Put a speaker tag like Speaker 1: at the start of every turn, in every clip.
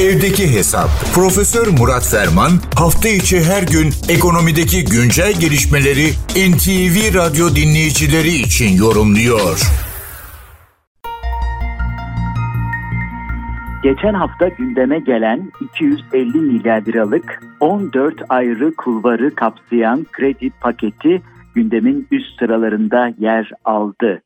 Speaker 1: Evdeki Hesap. Profesör Murat Ferman hafta içi her gün ekonomideki güncel gelişmeleri NTV Radyo dinleyicileri için yorumluyor.
Speaker 2: Geçen hafta gündeme gelen 250 milyar liralık 14 ayrı kulvarı kapsayan kredi paketi gündemin üst sıralarında yer aldı.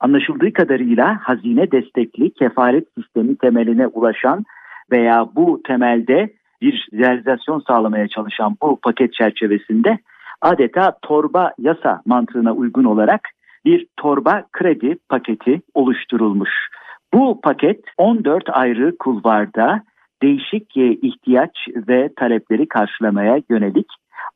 Speaker 2: Anlaşıldığı kadarıyla hazine destekli kefaret sistemi temeline ulaşan veya bu temelde bir realizasyon sağlamaya çalışan bu paket çerçevesinde adeta torba yasa mantığına uygun olarak bir torba kredi paketi oluşturulmuş. Bu paket 14 ayrı kulvarda değişik ihtiyaç ve talepleri karşılamaya yönelik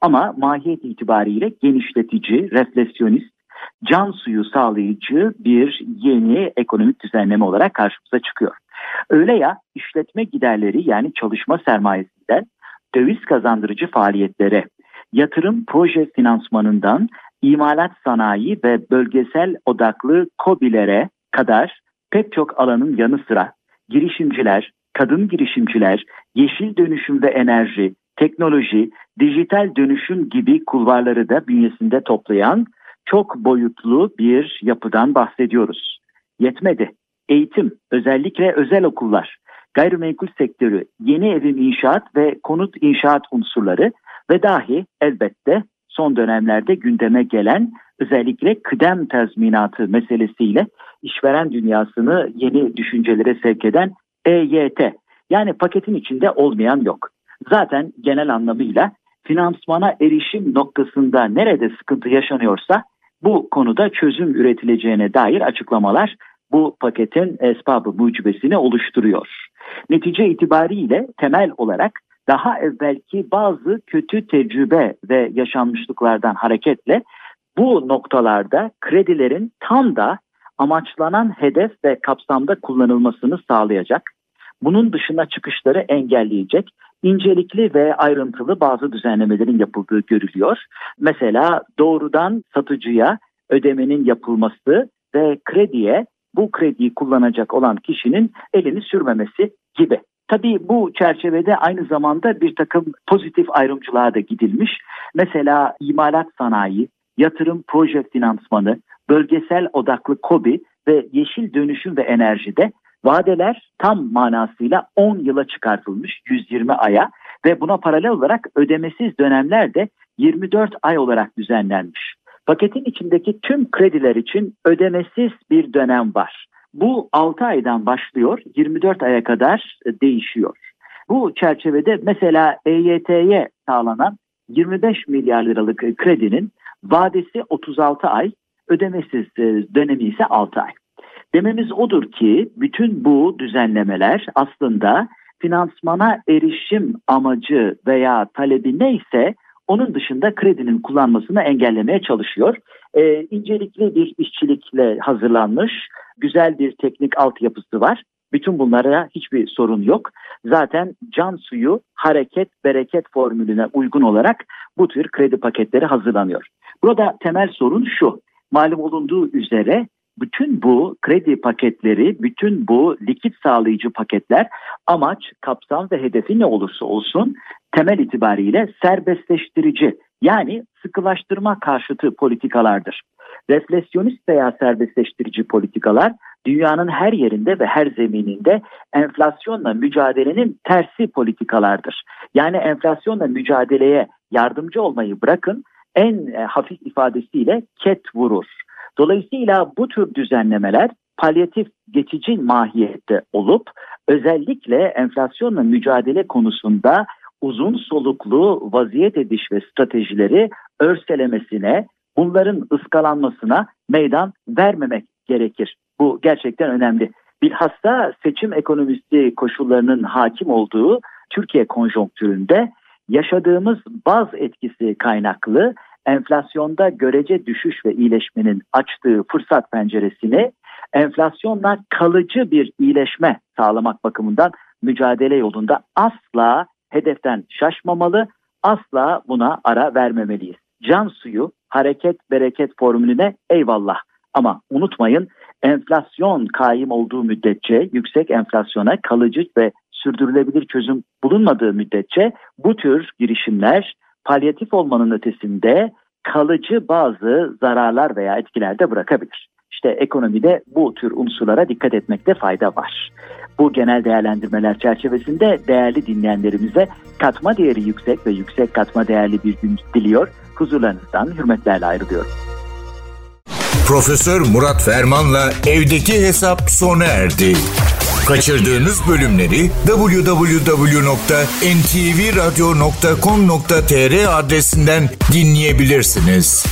Speaker 2: ama mahiyet itibariyle genişletici, refleksiyonist, can suyu sağlayıcı bir yeni ekonomik düzenleme olarak karşımıza çıkıyor. Öyle ya işletme giderleri yani çalışma sermayesinden döviz kazandırıcı faaliyetlere, yatırım proje finansmanından imalat sanayi ve bölgesel odaklı COBİ'lere kadar pek çok alanın yanı sıra girişimciler, kadın girişimciler, yeşil dönüşüm ve enerji, teknoloji, dijital dönüşüm gibi kulvarları da bünyesinde toplayan çok boyutlu bir yapıdan bahsediyoruz. Yetmedi. Eğitim, özellikle özel okullar, gayrimenkul sektörü, yeni evim inşaat ve konut inşaat unsurları ve dahi elbette son dönemlerde gündeme gelen özellikle kıdem tazminatı meselesiyle işveren dünyasını yeni düşüncelere sevk eden EYT. Yani paketin içinde olmayan yok. Zaten genel anlamıyla finansmana erişim noktasında nerede sıkıntı yaşanıyorsa bu konuda çözüm üretileceğine dair açıklamalar bu paketin esbabı mucibesini oluşturuyor. Netice itibariyle temel olarak daha evvelki bazı kötü tecrübe ve yaşanmışlıklardan hareketle bu noktalarda kredilerin tam da amaçlanan hedef ve kapsamda kullanılmasını sağlayacak, bunun dışına çıkışları engelleyecek incelikli ve ayrıntılı bazı düzenlemelerin yapıldığı görülüyor. Mesela doğrudan satıcıya ödemenin yapılması ve krediye bu krediyi kullanacak olan kişinin elini sürmemesi gibi. Tabii bu çerçevede aynı zamanda bir takım pozitif ayrımcılığa da gidilmiş. Mesela imalat sanayi, yatırım proje finansmanı, bölgesel odaklı KOBİ ve yeşil dönüşüm ve enerjide vadeler tam manasıyla 10 yıla çıkartılmış 120 aya ve buna paralel olarak ödemesiz dönemler de 24 ay olarak düzenlenmiş. Paketin içindeki tüm krediler için ödemesiz bir dönem var. Bu 6 aydan başlıyor 24 aya kadar değişiyor. Bu çerçevede mesela EYT'ye sağlanan 25 milyar liralık kredinin vadesi 36 ay, ödemesiz e, dönemi ise 6 ay. Dememiz odur ki bütün bu düzenlemeler aslında finansmana erişim amacı veya talebi neyse onun dışında kredinin kullanmasını engellemeye çalışıyor. Ee, incelikli bir işçilikle hazırlanmış, güzel bir teknik altyapısı var. Bütün bunlara hiçbir sorun yok. Zaten can suyu hareket bereket formülüne uygun olarak bu tür kredi paketleri hazırlanıyor. Burada temel sorun şu. Malum olunduğu üzere bütün bu kredi paketleri, bütün bu likit sağlayıcı paketler amaç, kapsam ve hedefi ne olursa olsun temel itibariyle serbestleştirici yani sıkılaştırma karşıtı politikalardır. Refleksiyonist veya serbestleştirici politikalar dünyanın her yerinde ve her zemininde enflasyonla mücadelenin tersi politikalardır. Yani enflasyonla mücadeleye yardımcı olmayı bırakın en e, hafif ifadesiyle ket vurur. Dolayısıyla bu tür düzenlemeler palyatif geçici mahiyette olup özellikle enflasyonla mücadele konusunda uzun soluklu vaziyet ediş ve stratejileri örselemesine, bunların ıskalanmasına meydan vermemek gerekir. Bu gerçekten önemli. Bilhassa seçim ekonomisi koşullarının hakim olduğu Türkiye konjonktüründe yaşadığımız baz etkisi kaynaklı enflasyonda görece düşüş ve iyileşmenin açtığı fırsat penceresini enflasyonla kalıcı bir iyileşme sağlamak bakımından mücadele yolunda asla hedeften şaşmamalı, asla buna ara vermemeliyiz. Can suyu hareket bereket formülüne eyvallah ama unutmayın enflasyon kaim olduğu müddetçe yüksek enflasyona kalıcı ve sürdürülebilir çözüm bulunmadığı müddetçe bu tür girişimler palyatif olmanın ötesinde kalıcı bazı zararlar veya etkiler de bırakabilir. İşte ekonomide bu tür unsurlara dikkat etmekte fayda var. Bu genel değerlendirmeler çerçevesinde değerli dinleyenlerimize katma değeri yüksek ve yüksek katma değerli bir gün diliyor. Huzurlarınızdan hürmetlerle ayrılıyorum.
Speaker 1: Profesör Murat Ferman'la evdeki hesap sona erdi. Kaçırdığınız bölümleri www.ntvradio.com.tr adresinden dinleyebilirsiniz.